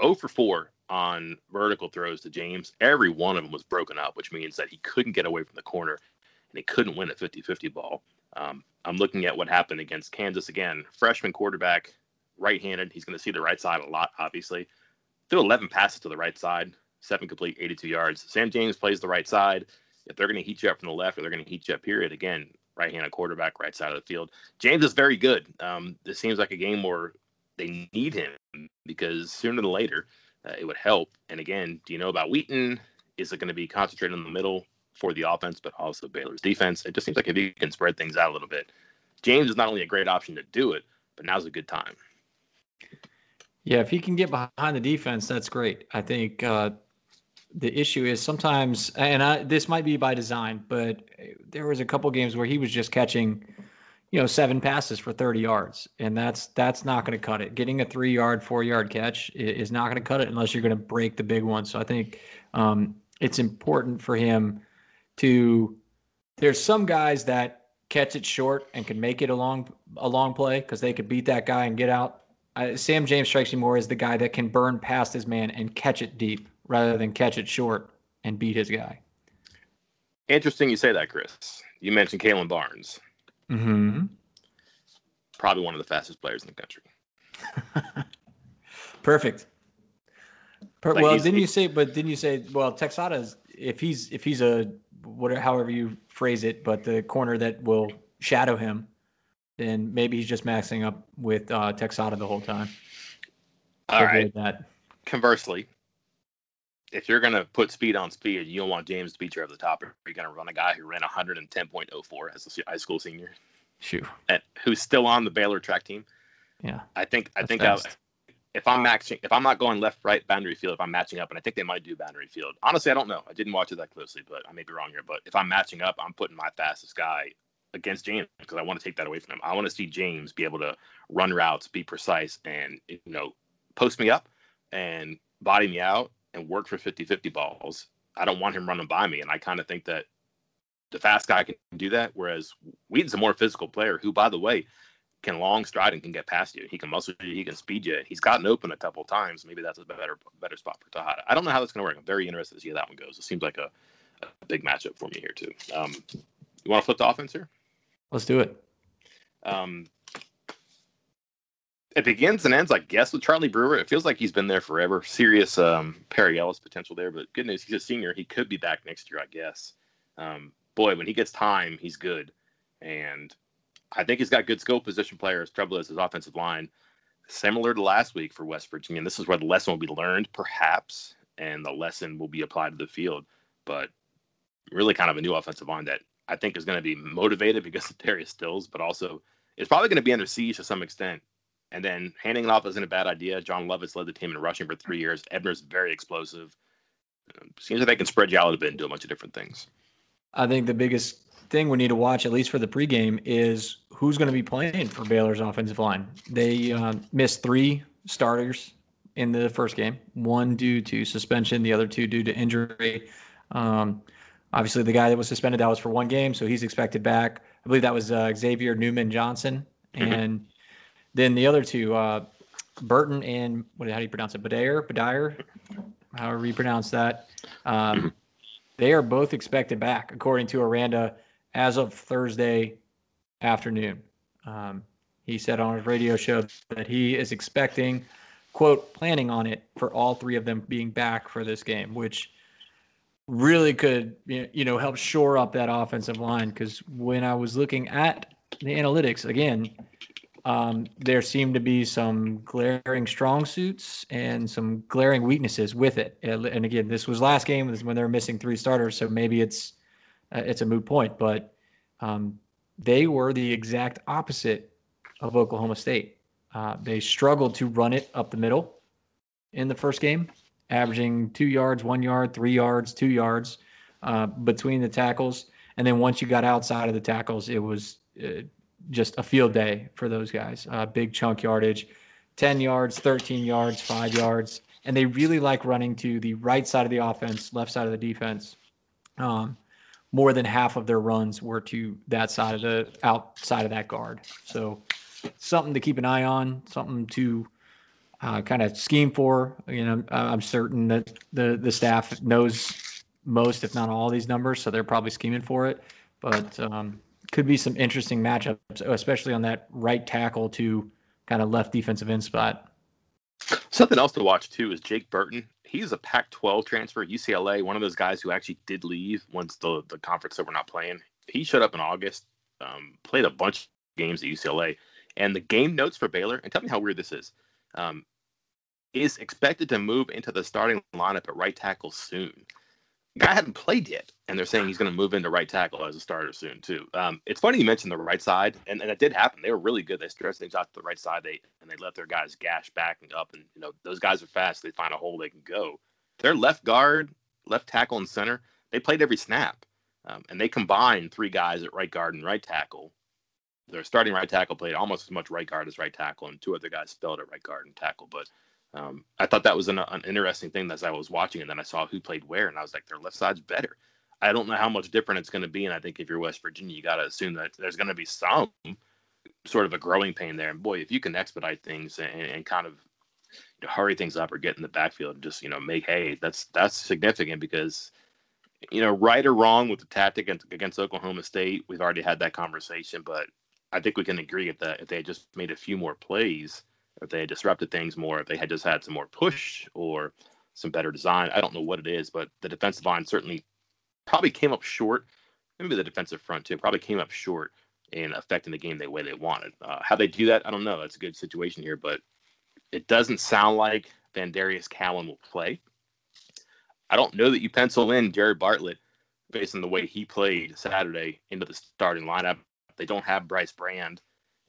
0 for 4 on vertical throws to James. Every one of them was broken up, which means that he couldn't get away from the corner and he couldn't win a 50 50 ball. Um, I'm looking at what happened against Kansas again. Freshman quarterback, right handed. He's going to see the right side a lot, obviously. Threw 11 passes to the right side, seven complete, 82 yards. Sam James plays the right side. If they're going to heat you up from the left or they're going to heat you up, period, again, right handed quarterback, right side of the field. James is very good. Um, this seems like a game where they need him because sooner than later uh, it would help. And again, do you know about Wheaton? Is it going to be concentrated in the middle for the offense, but also Baylor's defense? It just seems like if you can spread things out a little bit, James is not only a great option to do it, but now's a good time. Yeah, if he can get behind the defense, that's great. I think uh, the issue is sometimes, and I, this might be by design, but there was a couple games where he was just catching, you know, seven passes for 30 yards, and that's that's not going to cut it. Getting a three-yard, four-yard catch is not going to cut it unless you're going to break the big one. So I think um, it's important for him to. There's some guys that catch it short and can make it a long a long play because they could beat that guy and get out. Sam James strikes me more as the guy that can burn past his man and catch it deep rather than catch it short and beat his guy. Interesting you say that, Chris. You mentioned Kalon Barnes. Mm-hmm. Probably one of the fastest players in the country. Perfect. Per- like well, didn't you say? But didn't you say? Well, Texada's if he's if he's a whatever however you phrase it, but the corner that will shadow him, then maybe he's just maxing up with uh, Texada the whole time. All right. That. Conversely, if you're going to put speed on speed, you don't want James to beat you over the top. Are you going to run a guy who ran 110.04 as a high school senior? Shoot. And who's still on the Baylor track team? Yeah. I think I think I, if I'm matching, if I'm not going left, right, boundary field, if I'm matching up, and I think they might do boundary field. Honestly, I don't know. I didn't watch it that closely, but I may be wrong here. But if I'm matching up, I'm putting my fastest guy against James because I want to take that away from him. I want to see James be able to run routes, be precise, and you know, post me up and body me out and work for 50-50 balls. I don't want him running by me, and I kind of think that the fast guy can do that. Whereas Wheaton's a more physical player, who, by the way, can long stride and can get past you. He can muscle you. He can speed you. He's gotten open a couple times. Maybe that's a better better spot for Texada. I don't know how that's going to work. I'm very interested to see how that one goes. It seems like a, a big matchup for me here too. Um, you want to flip the offense here? Let's do it. Um, it begins and ends, I guess, with Charlie Brewer. It feels like he's been there forever. Serious um, Perry Ellis potential there, but good news, he's a senior. He could be back next year, I guess. Um, boy, when he gets time, he's good. And I think he's got good skill position players. Trouble is his offensive line, similar to last week for West Virginia. And this is where the lesson will be learned, perhaps, and the lesson will be applied to the field. But really, kind of a new offensive line that I think is going to be motivated because of Darius Stills, but also it's probably going to be under siege to some extent. And then handing it off isn't a bad idea. John Lovett led the team in rushing for three years. Ebner's very explosive. Um, seems like they can spread you out a bit and do a bunch of different things. I think the biggest thing we need to watch, at least for the pregame, is who's going to be playing for Baylor's offensive line. They uh, missed three starters in the first game, one due to suspension, the other two due to injury. Um, obviously, the guy that was suspended that was for one game, so he's expected back. I believe that was uh, Xavier Newman Johnson, mm-hmm. and then the other two, uh, Burton and what? How do you pronounce it? Badair, Badair, however you pronounce that. Um, they are both expected back, according to Aranda as of Thursday afternoon. Um, he said on his radio show that he is expecting, quote, planning on it for all three of them being back for this game, which really could, you know, help shore up that offensive line. Because when I was looking at the analytics again, um, there seemed to be some glaring strong suits and some glaring weaknesses with it. And again, this was last game when they were missing three starters, so maybe it's uh, it's a moot point, but um, they were the exact opposite of Oklahoma State. Uh, they struggled to run it up the middle in the first game, averaging two yards, one yard, three yards, two yards uh, between the tackles. And then once you got outside of the tackles, it was uh, just a field day for those guys. Uh, big chunk yardage, 10 yards, 13 yards, five yards. And they really like running to the right side of the offense, left side of the defense. Um, more than half of their runs were to that side of the outside of that guard. So something to keep an eye on, something to uh, kind of scheme for. You know, I'm certain that the the staff knows most, if not all, these numbers, so they're probably scheming for it. But um, could be some interesting matchups, especially on that right tackle to kind of left defensive end spot. Something else to watch too is Jake Burton. He's a Pac-12 transfer UCLA, one of those guys who actually did leave once the the conference that we're not playing. He showed up in August, um, played a bunch of games at UCLA, and the game notes for Baylor. And tell me how weird this is. Um, is expected to move into the starting lineup at right tackle soon guy hadn't played yet, and they're saying he's going to move into right tackle as a starter soon too. Um, it's funny you mentioned the right side, and, and it did happen. They were really good. They stretched things out to the right side. They and they let their guys gash back and up, and you know those guys are fast. They find a hole they can go. Their left guard, left tackle, and center. They played every snap, um, and they combined three guys at right guard and right tackle. Their starting right tackle played almost as much right guard as right tackle, and two other guys spelled at right guard and tackle. But um, I thought that was an, an, interesting thing as I was watching, and then I saw who played where, and I was like, their left side's better. I don't know how much different it's going to be, and I think if you're West Virginia, you got to assume that there's going to be some sort of a growing pain there. And boy, if you can expedite things and, and kind of you know, hurry things up or get in the backfield and just you know make hay, that's that's significant because you know right or wrong with the tactic against Oklahoma State, we've already had that conversation, but I think we can agree that if they had just made a few more plays if they had disrupted things more, if they had just had some more push or some better design. I don't know what it is, but the defensive line certainly probably came up short. Maybe the defensive front too probably came up short in affecting the game the way they wanted. Uh, how they do that, I don't know. That's a good situation here, but it doesn't sound like VanDarius Cowan will play. I don't know that you pencil in Jared Bartlett based on the way he played Saturday into the starting lineup. They don't have Bryce Brand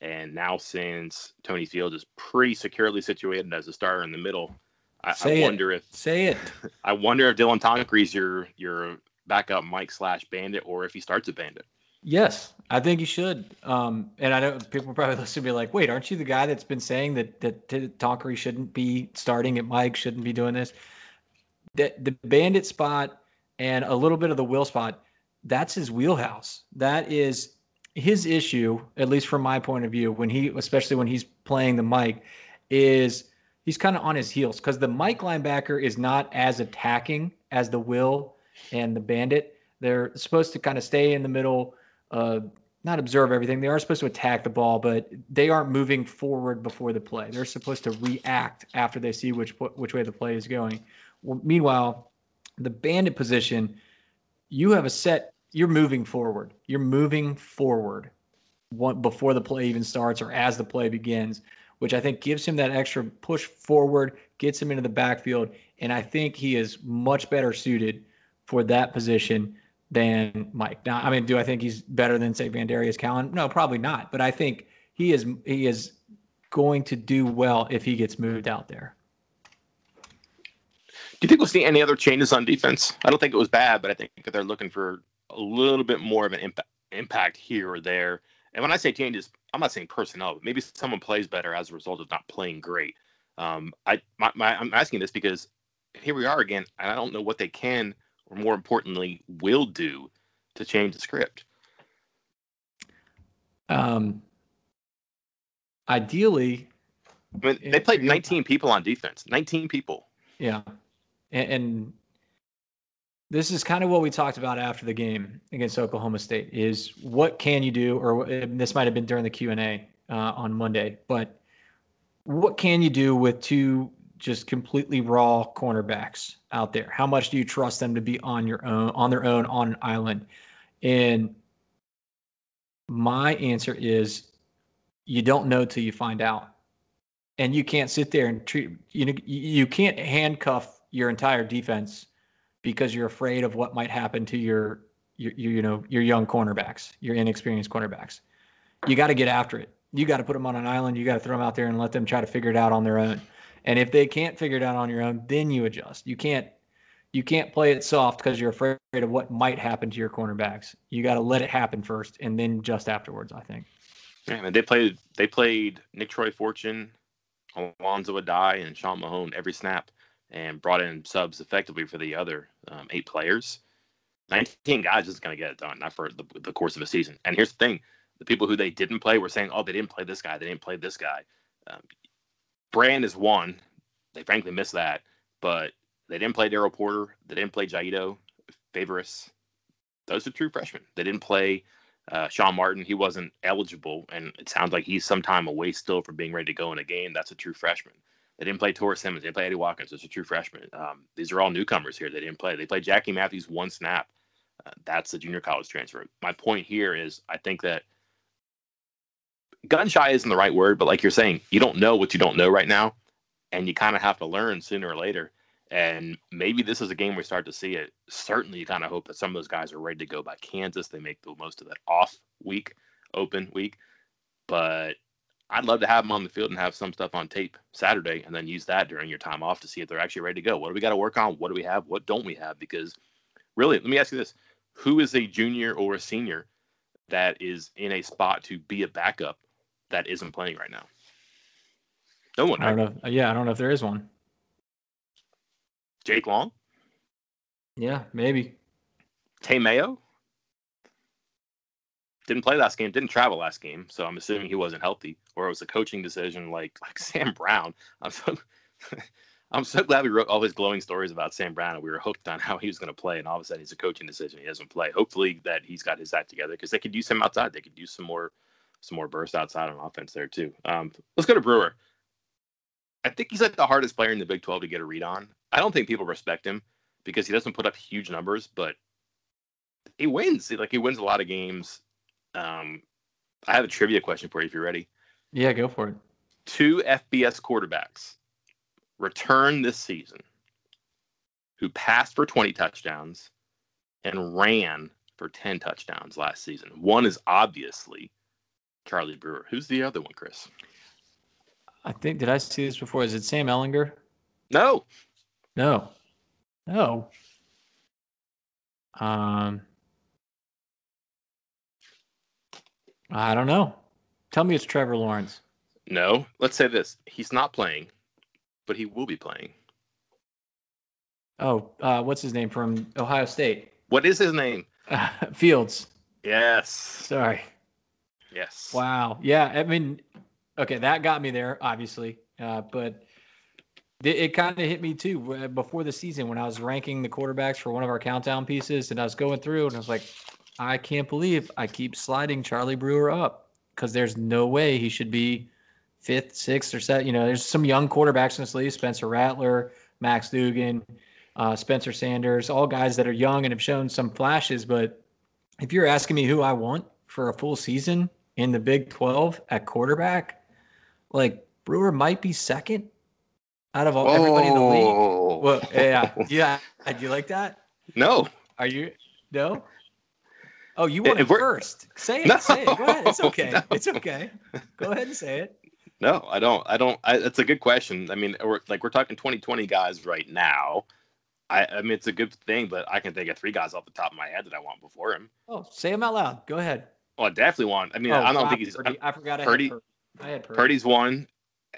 and now since Tony Fields is pretty securely situated as a starter in the middle, I, I wonder if say it. I wonder if Dylan Tonkery's your your backup Mike slash Bandit, or if he starts a Bandit. Yes, I think he should. Um, and I know people probably listen to me like, "Wait, aren't you the guy that's been saying that that Tonkery shouldn't be starting at Mike, shouldn't be doing this?" That the Bandit spot and a little bit of the Will spot, that's his wheelhouse. That is his issue, at least from my point of view, when he, especially when he's playing the Mike, is he's kind of on his heels because the Mike linebacker is not as attacking as the Will and the Bandit. They're supposed to kind of stay in the middle, uh, not observe everything. They are supposed to attack the ball, but they aren't moving forward before the play. They're supposed to react after they see which which way the play is going. Well, meanwhile, the Bandit position, you have a set you're moving forward. You're moving forward before the play even starts or as the play begins, which I think gives him that extra push forward, gets him into the backfield, and I think he is much better suited for that position than Mike. Now, I mean, do I think he's better than say VanDarius Cowan? No, probably not. But I think he is he is going to do well if he gets moved out there. Do you think we'll see any other changes on defense? I don't think it was bad, but I think they're looking for a little bit more of an impact impact here or there. And when I say changes, I'm not saying personnel, but maybe someone plays better as a result of not playing great. Um, I my, my, I'm asking this because here we are again, and I don't know what they can, or more importantly, will do to change the script. Um, ideally, I mean, they played 19 people on defense. 19 people. Yeah, and, and this is kind of what we talked about after the game against Oklahoma State is what can you do or this might have been during the Q&A uh, on Monday but what can you do with two just completely raw cornerbacks out there? How much do you trust them to be on your own on their own on an island? And my answer is you don't know till you find out. And you can't sit there and treat you know you can't handcuff your entire defense because you're afraid of what might happen to your, your, your you know your young cornerbacks, your inexperienced cornerbacks. You got to get after it. You got to put them on an island. You got to throw them out there and let them try to figure it out on their own. And if they can't figure it out on your own, then you adjust. You can't you can't play it soft because you're afraid of what might happen to your cornerbacks. You got to let it happen first and then just afterwards, I think. Yeah, man, they played they played Nicktroy Fortune, Alonzo Addae, and Sean Mahone every snap, and brought in subs effectively for the other um, eight players. 19 guys is going to get it done, not for the, the course of a season. And here's the thing: the people who they didn't play were saying, "Oh, they didn't play this guy, they didn't play this guy." Um, Brand is one. They frankly missed that, but they didn't play Daryl Porter. They didn't play Jairo, Faverus. Those are true freshmen. They didn't play uh, Sean Martin. He wasn't eligible, and it sounds like he's some time away still from being ready to go in a game. That's a true freshman. They didn't play Torres Simmons. They didn't play Eddie Watkins. That's a true freshman. Um, these are all newcomers here. They didn't play. They played Jackie Matthews one snap. Uh, that's a junior college transfer. My point here is I think that gun shy isn't the right word, but like you're saying, you don't know what you don't know right now, and you kind of have to learn sooner or later. And maybe this is a game we start to see it. Certainly, you kind of hope that some of those guys are ready to go by Kansas. They make the most of that off week, open week. But I'd love to have them on the field and have some stuff on tape Saturday and then use that during your time off to see if they're actually ready to go. What do we got to work on? What do we have? What don't we have? Because really, let me ask you this who is a junior or a senior that is in a spot to be a backup that isn't playing right now? No one. I don't know. Uh, yeah, I don't know if there is one. Jake Long? Yeah, maybe. Tay Mayo? Didn't play last game, didn't travel last game, so I'm assuming he wasn't healthy, or it was a coaching decision like like Sam Brown. I'm so I'm so glad we wrote all his glowing stories about Sam Brown and we were hooked on how he was going to play, and all of a sudden it's a coaching decision. He doesn't play. Hopefully that he's got his act together because they could use him outside. They could use some more some more burst outside on offense there too. Um, let's go to Brewer. I think he's like the hardest player in the Big 12 to get a read on. I don't think people respect him because he doesn't put up huge numbers, but he wins. Like he wins a lot of games. Um, I have a trivia question for you if you're ready. Yeah, go for it. Two FBS quarterbacks return this season who passed for 20 touchdowns and ran for 10 touchdowns last season. One is obviously Charlie Brewer. Who's the other one, Chris? I think did I see this before? Is it Sam Ehlinger? No. No. No. Um I don't know. Tell me it's Trevor Lawrence. No. Let's say this. He's not playing, but he will be playing. Oh, uh, what's his name from Ohio State? What is his name? Uh, Fields. Yes. Sorry. Yes. Wow. Yeah. I mean, okay, that got me there, obviously. Uh, but it, it kind of hit me too before the season when I was ranking the quarterbacks for one of our countdown pieces, and I was going through, and I was like, I can't believe I keep sliding Charlie Brewer up because there's no way he should be fifth, sixth, or seventh. You know, there's some young quarterbacks in this league: Spencer Rattler, Max Duggan, uh, Spencer Sanders, all guys that are young and have shown some flashes. But if you're asking me who I want for a full season in the Big 12 at quarterback, like Brewer might be second out of all, everybody in the league. Well, yeah, yeah. Do you like that? No. Are you no? Oh, you want it first? Say it. No. Say it. Go ahead. It's okay. No. It's okay. Go ahead and say it. No, I don't. I don't. I, that's a good question. I mean, we're like we're talking 2020 guys right now. I, I mean, it's a good thing, but I can think of three guys off the top of my head that I want before him. Oh, say them out loud. Go ahead. Well, I definitely want. I mean, oh, I don't think he's. Purdy. I forgot. I Purdy. Had Purdy. I had Purdy. Purdy's one.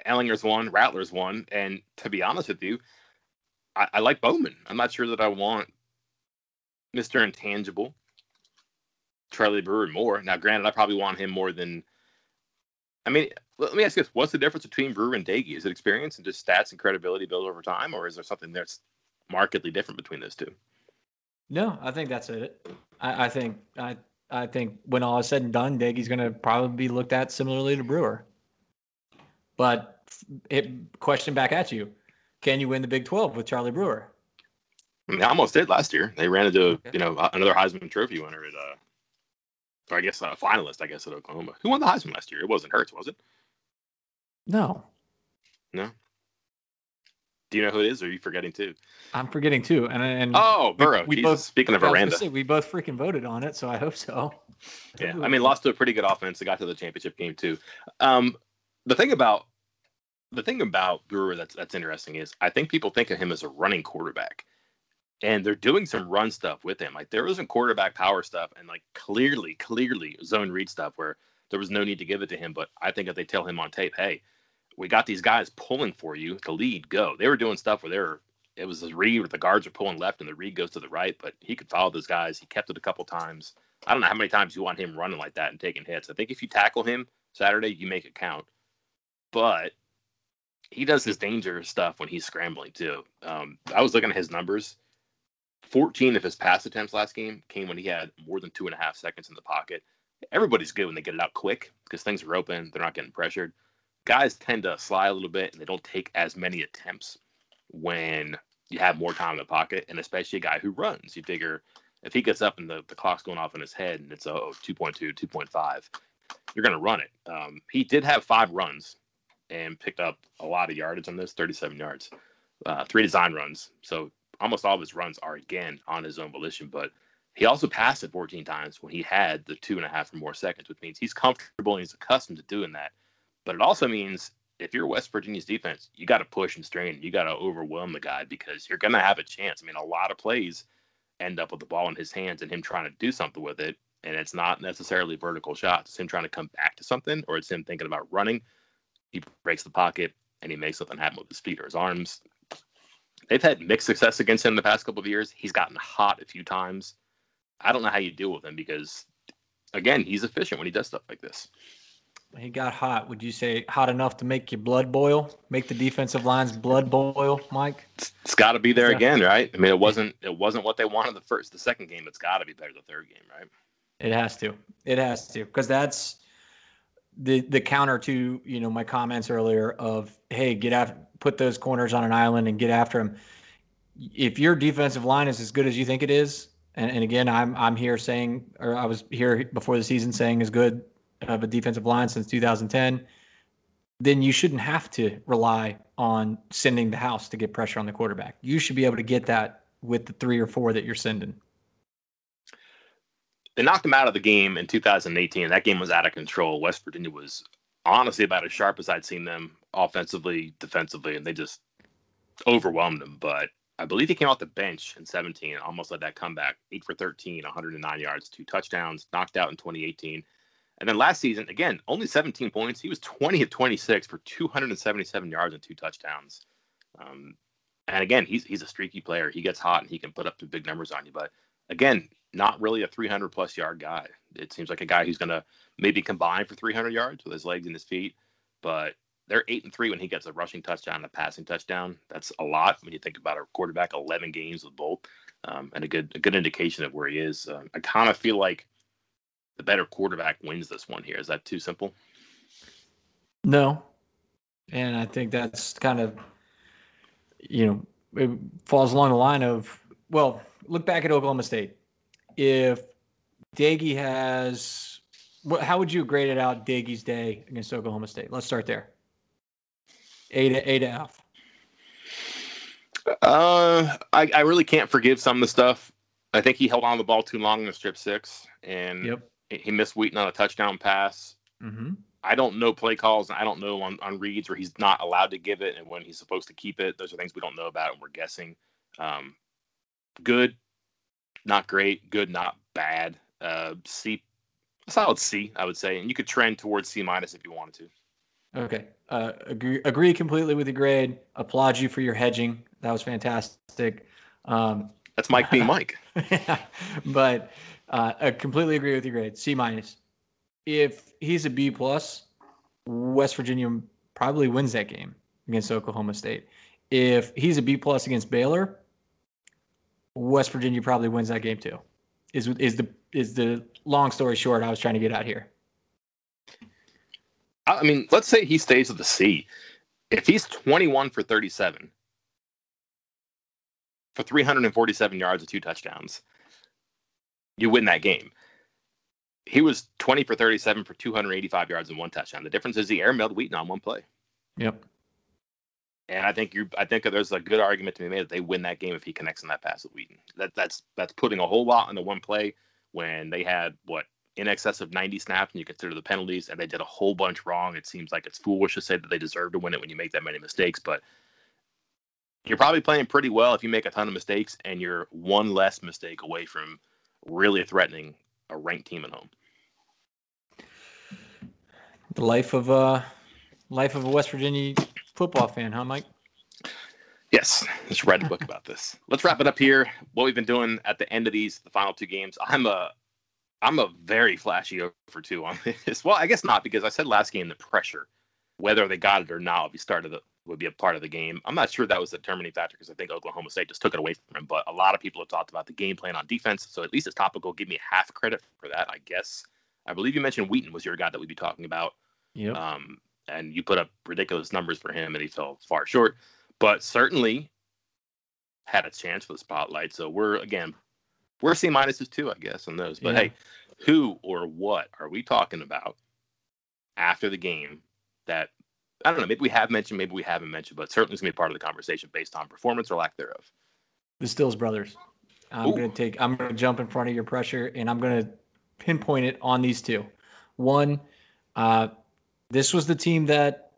Ehlinger's one. Rattler's one. And to be honest with you, I, I like Bowman. I'm not sure that I want Mr. Intangible, Charlie Brewer more. Now, granted, I probably want him more than. I mean, let me ask you this: What's the difference between Brewer and Doege? Is it experience and just stats and credibility built over time, or is there something that's markedly different between those two? No, I think that's it. I, I think I I think when all is said and done, Doege's going to probably be looked at similarly to Brewer. But it question back at you: Can you win the Big Twelve with Charlie Brewer? I mean, they almost did last year. They ran into okay. you know another Heisman Trophy winner at uh, or I guess a finalist, I guess at Oklahoma. Who won the Heisman last year? It wasn't Hurts, was it? No. No. Do you know who it is, or are you forgetting too? I'm forgetting too. And and oh, Burrow. We, we both speaking of Aranda, say, we both freaking voted on it, so I hope so. Yeah, I mean, lost to a pretty good offense. They got to the championship game too. Um, the thing about the thing about Brewer that's that's interesting is I think people think of him as a running quarterback, and they're doing some run stuff with him. Like there was some quarterback power stuff, and like clearly, clearly zone read stuff where there was no need to give it to him. But I think if they tell him on tape, hey, we got these guys pulling for you, the lead, go. They were doing stuff where they were, it was the read where the guards are pulling left and the read goes to the right, but he could follow those guys. He kept it a couple times. I don't know how many times you want him running like that and taking hits. I think if you tackle him Saturday, you make it count. But he does his danger stuff when he's scrambling too. Um, I was looking at his numbers. 14 of his pass attempts last game came when he had more than two and a half seconds in the pocket. Everybody's good when they get it out quick because things are open. They're not getting pressured. Guys tend to slide a little bit and they don't take as many attempts when you have more time in the pocket, and especially a guy who runs. You figure if he gets up and the, the clock's going off in his head and it's a oh, 2.2, 2.5, you're going to run it. Um, he did have five runs and picked up a lot of yardage on this 37 yards, uh, three design runs. So almost all of his runs are again on his own volition, but he also passed it 14 times when he had the two and a half or more seconds, which means he's comfortable and he's accustomed to doing that. But it also means if you're West Virginia's defense, you got to push and strain. You got to overwhelm the guy because you're going to have a chance. I mean, a lot of plays end up with the ball in his hands and him trying to do something with it. And it's not necessarily vertical shots. It's him trying to come back to something, or it's him thinking about running. He breaks the pocket and he makes something happen with his feet or his arms. They've had mixed success against him the past couple of years. He's gotten hot a few times. I don't know how you deal with him because, again, he's efficient when he does stuff like this. He got hot. Would you say hot enough to make your blood boil? Make the defensive line's blood boil, Mike? It's got to be there again, right? I mean, it wasn't it wasn't what they wanted the first, the second game. It's got to be better the third game, right? It has to. It has to because that's the the counter to you know my comments earlier of hey get after put those corners on an island and get after them. If your defensive line is as good as you think it is, and, and again I'm I'm here saying or I was here before the season saying as good of a defensive line since 2010, then you shouldn't have to rely on sending the house to get pressure on the quarterback. You should be able to get that with the three or four that you're sending they knocked them out of the game in 2018. That game was out of control. West Virginia was honestly about as sharp as I'd seen them offensively, defensively, and they just overwhelmed them. But I believe he came off the bench in 17 and almost led that comeback. Eight for 13, 109 yards, two touchdowns, knocked out in 2018. And then last season, again, only 17 points. He was 20 of 26 for 277 yards and two touchdowns. Um, and again, he's he's a streaky player. He gets hot and he can put up big numbers on you. But again, not really a 300 plus yard guy. It seems like a guy who's going to maybe combine for 300 yards with his legs and his feet, but they're eight and three when he gets a rushing touchdown and a passing touchdown. That's a lot when you think about a quarterback 11 games with both, um, and a good a good indication of where he is. Uh, I kind of feel like the better quarterback wins this one here. Is that too simple? No, and I think that's kind of you know it falls along the line of well, look back at Oklahoma State if Doege has, how would you grade it out Doege's day against Oklahoma State? Let's start there. A to A to F. Uh, I, I really can't forgive some of the stuff. I think he held on the ball too long in the strip six, and yep. he missed Wheaton on a touchdown pass. Mm-hmm. I don't know play calls. And I don't know on, on reads where he's not allowed to give it and when he's supposed to keep it. Those are things we don't know about and we're guessing. Um, good, not great, good, not bad. Uh, C, solid C, I would say, and you could trend towards C minus if you wanted to. Okay, uh, agree agree completely with the grade. Applaud you for your hedging. That was fantastic. Um, That's Mike being Mike. but uh, I completely agree with your grade. C minus. If he's a B plus, West Virginia probably wins that game against Oklahoma State. If he's a B plus against Baylor, West Virginia probably wins that game too. Is is the is the long story short I was trying to get out here. I mean, let's say he stays with the C. If he's 21 for 37 for 347 yards and two touchdowns, you win that game. He was 20 for 37 for 285 yards and one touchdown. The difference is he airmailed Wheaton on one play. Yep. And I think you, I think there's a good argument to be made that they win that game if he connects on that pass with Wheaton. That that's that's putting a whole lot into one play when they had what in excess of 90 snaps and you consider the penalties and they did a whole bunch wrong. It seems like it's foolish to say that they deserve to win it when you make that many mistakes, but you're probably playing pretty well if you make a ton of mistakes and you're one less mistake away from really threatening a ranked team at home. The life of uh life of a West Virginia football fan, huh, Mike? Yes, let's write a book about this. Let's wrap it up here. What we've been doing at the end of these, the final two games. I'm a, I'm a very flashy over two on this. Well, I guess not because I said last game the pressure, whether they got it or not, would be started would be a part of the game. I'm not sure that was the determining factor because I think Oklahoma State just took it away from him. But a lot of people have talked about the game plan on defense, so at least it's topical. Give me half credit for that, I guess. I believe you mentioned Wheaton was your guy that we'd be talking about. Yeah. Um, and you put up ridiculous numbers for him, and he fell far short but certainly had a chance for the spotlight. So we're again, we're C minuses too, I guess, on those. But yeah. hey, who or what are we talking about after the game that I don't know, maybe we have mentioned, maybe we haven't mentioned, but certainly it's gonna be part of the conversation based on performance or lack thereof. The Stills brothers. I'm Ooh. gonna take I'm gonna jump in front of your pressure and I'm gonna pinpoint it on these two. One, uh, this was the team that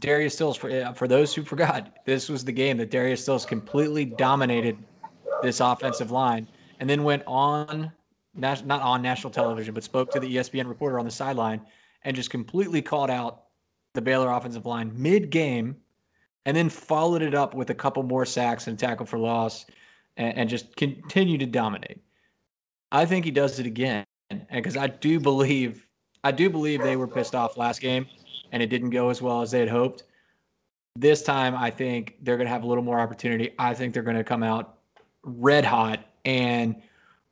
Darius Stills, for, uh, for those who forgot, this was the game that Darius Stills completely dominated this offensive line and then went on, not on national television, but spoke to the ESPN reporter on the sideline and just completely called out the Baylor offensive line mid game and then followed it up with a couple more sacks and tackle for loss and, and just continue to dominate. I think he does it again because I do believe I do believe they were pissed off last game and it didn't go as well as they had hoped. This time, I think they're going to have a little more opportunity. I think they're going to come out red hot, and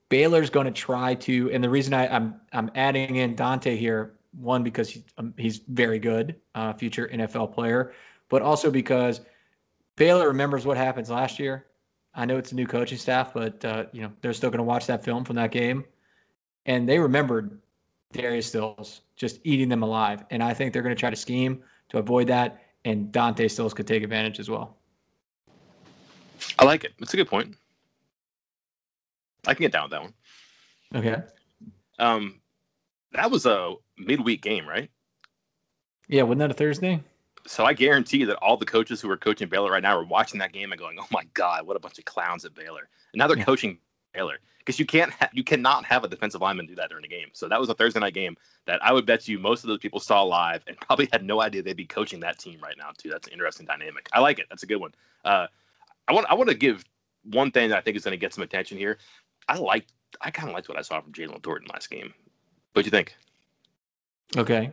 Baylor's going to try to. And the reason I, am I'm, I'm adding in Dante here, one because he's, um, he's very good, uh, future NFL player, but also because Baylor remembers what happens last year. I know it's a new coaching staff, but uh, you know they're still going to watch that film from that game, and they remembered Darius Stills just eating them alive. And I think they're going to try to scheme to avoid that. And Dante Stills could take advantage as well. I like it. It's a good point. I can get down with that one. Okay. Um, that was a midweek game, right? Yeah, wasn't that a Thursday? So I guarantee that all the coaches who are coaching Baylor right now are watching that game and going, "Oh my God, what a bunch of clowns at Baylor!" And now they're yeah. coaching Baylor because you can't ha- you cannot have a defensive lineman do that during a game. So that was a Thursday night game that I would bet you most of those people saw live and probably had no idea they'd be coaching that team right now too. That's an interesting dynamic. I like it. That's a good one. Uh, I want I want to give one thing that I think is going to get some attention here. I like I kind of liked what I saw from Jalen Thornton last game. What do you think? Okay.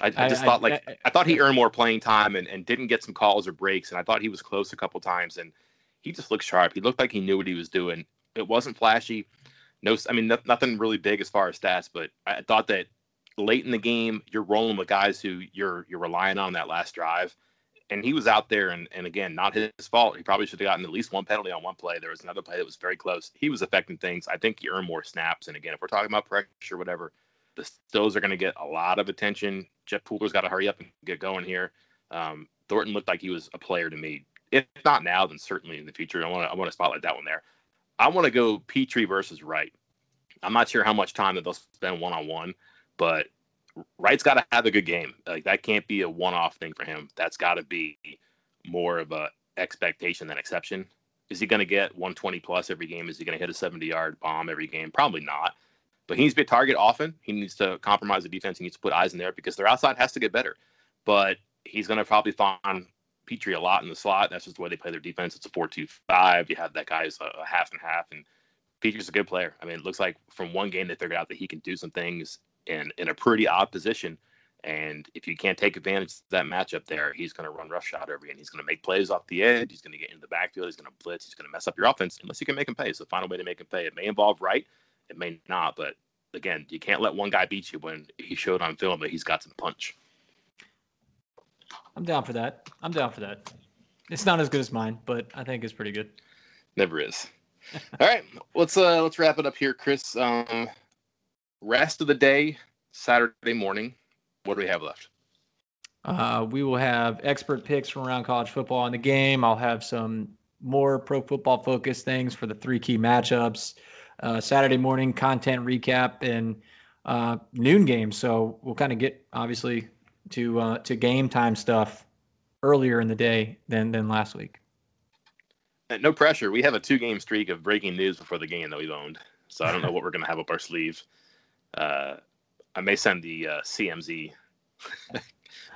I, I just I, thought like I, I, thought he earned more playing time and, and didn't get some calls or breaks, and I thought he was close a couple times, and he just looked sharp. He looked like he knew what he was doing it wasn't flashy. No, I mean nothing really big as far as stats, but I thought that late in the game you're rolling with guys who you're you're relying on that last drive, and he was out there and and again not his fault. He probably should have gotten at least one penalty on one play. There was another play that was very close. He was affecting things. I think he earned more snaps. And again, if we're talking about pressure, whatever, the Stills are going to get a lot of attention. Jeff Pooler's got to hurry up and get going here. Um, Thornton looked like he was a player to me. If not now, then certainly in the future. I want to I want to spotlight that one there. I want to go Pitre versus Wright. I'm not sure how much time that they'll spend one on one, but Wright's got to have a good game. Like that can't be a one off thing for him. That's got to be more of a expectation than exception. Is he going to get 120 plus every game? Is he going to hit a 70 yard bomb every game? Probably not. But he needs to be a target often. He needs to compromise the defense. He needs to put eyes in there because their outside has to get better. But he's going to probably find Pitre a lot in the slot. That's just the way they play their defense. It's a four-two-five. You have that guy's a, a half and half, and Pitre's a good player. I mean, it looks like from one game they figured out that he can do some things in in a pretty odd position. And if you can't take advantage of that matchup there, he's going to run roughshod over you, and he's going to make plays off the edge. He's going to get into the backfield. He's going to blitz. He's going to mess up your offense unless you can make him pay. So find a way to make him pay. It may involve Wright, It may not. But again, you can't let one guy beat you when he showed on film that he's got some punch. I'm down for that. I'm down for that. It's not as good as mine, but I think it's pretty good. Never is. All right, let's uh let's wrap it up here, Chris. Um, rest of the day, Saturday morning. What do we have left? Uh, we will have expert picks from around college football in the game. I'll have some more pro football focused things for the three key matchups. Uh, Saturday morning content recap and uh, noon game. So we'll kind of get obviously to uh, to game time stuff earlier in the day than than last week. Uh, no pressure. We have a two game streak of breaking news before the game that we've owned, so I don't know what we're gonna have up our sleeve. Uh, I may send the uh, CMZ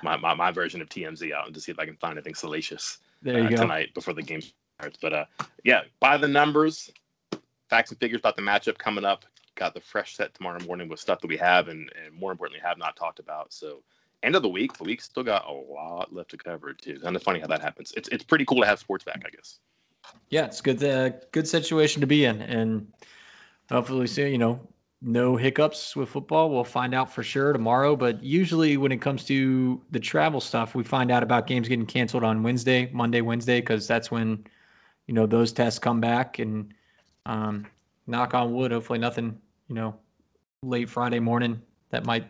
my, my my version of TMZ out and to see if I can find anything salacious uh, tonight before the game starts. But uh, yeah, by the numbers, facts and figures about the matchup coming up. Got the fresh set tomorrow morning with stuff that we have and, and more importantly have not talked about. So end of the week, the week still got a lot left to cover too. It's funny how that happens. It's it's pretty cool to have sports back, I guess. Yeah, it's good. Uh, good situation to be in, and hopefully soon. You know, no hiccups with football. We'll find out for sure tomorrow. But usually, when it comes to the travel stuff, we find out about games getting canceled on Wednesday, Monday, Wednesday, because that's when you know those tests come back. And um, knock on wood, hopefully nothing. You know, late Friday morning that might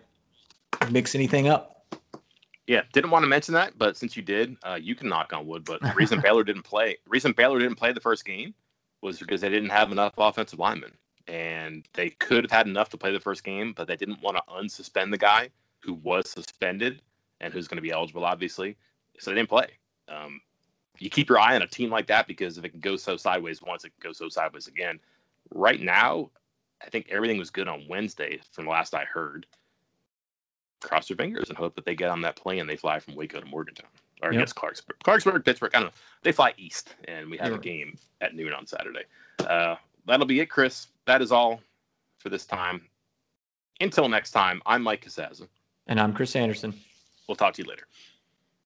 mix anything up. Yeah, didn't want to mention that, but since you did, uh, you can knock on wood. But the reason Baylor didn't play, the reason Baylor didn't play the first game was because they didn't have enough offensive linemen, and they could have had enough to play the first game, but they didn't want to unsuspend the guy who was suspended and who's going to be eligible, obviously. So they didn't play. Um, you keep your eye on a team like that because if it can go so sideways once, it can go so sideways again. Right now, I think everything was good on Wednesday, from the last I heard cross their fingers and hope that they get on that plane and they fly from Waco to Morgantown. Or Yep. I guess Clarksburg. Clarksburg, Pittsburgh, I don't know. They fly east and we have Yeah. a game at noon on Saturday. Uh, that'll be it, Chris. That is all for this time. Until next time, I'm Mike Casazza. And I'm Chris Anderson. We'll talk to you later.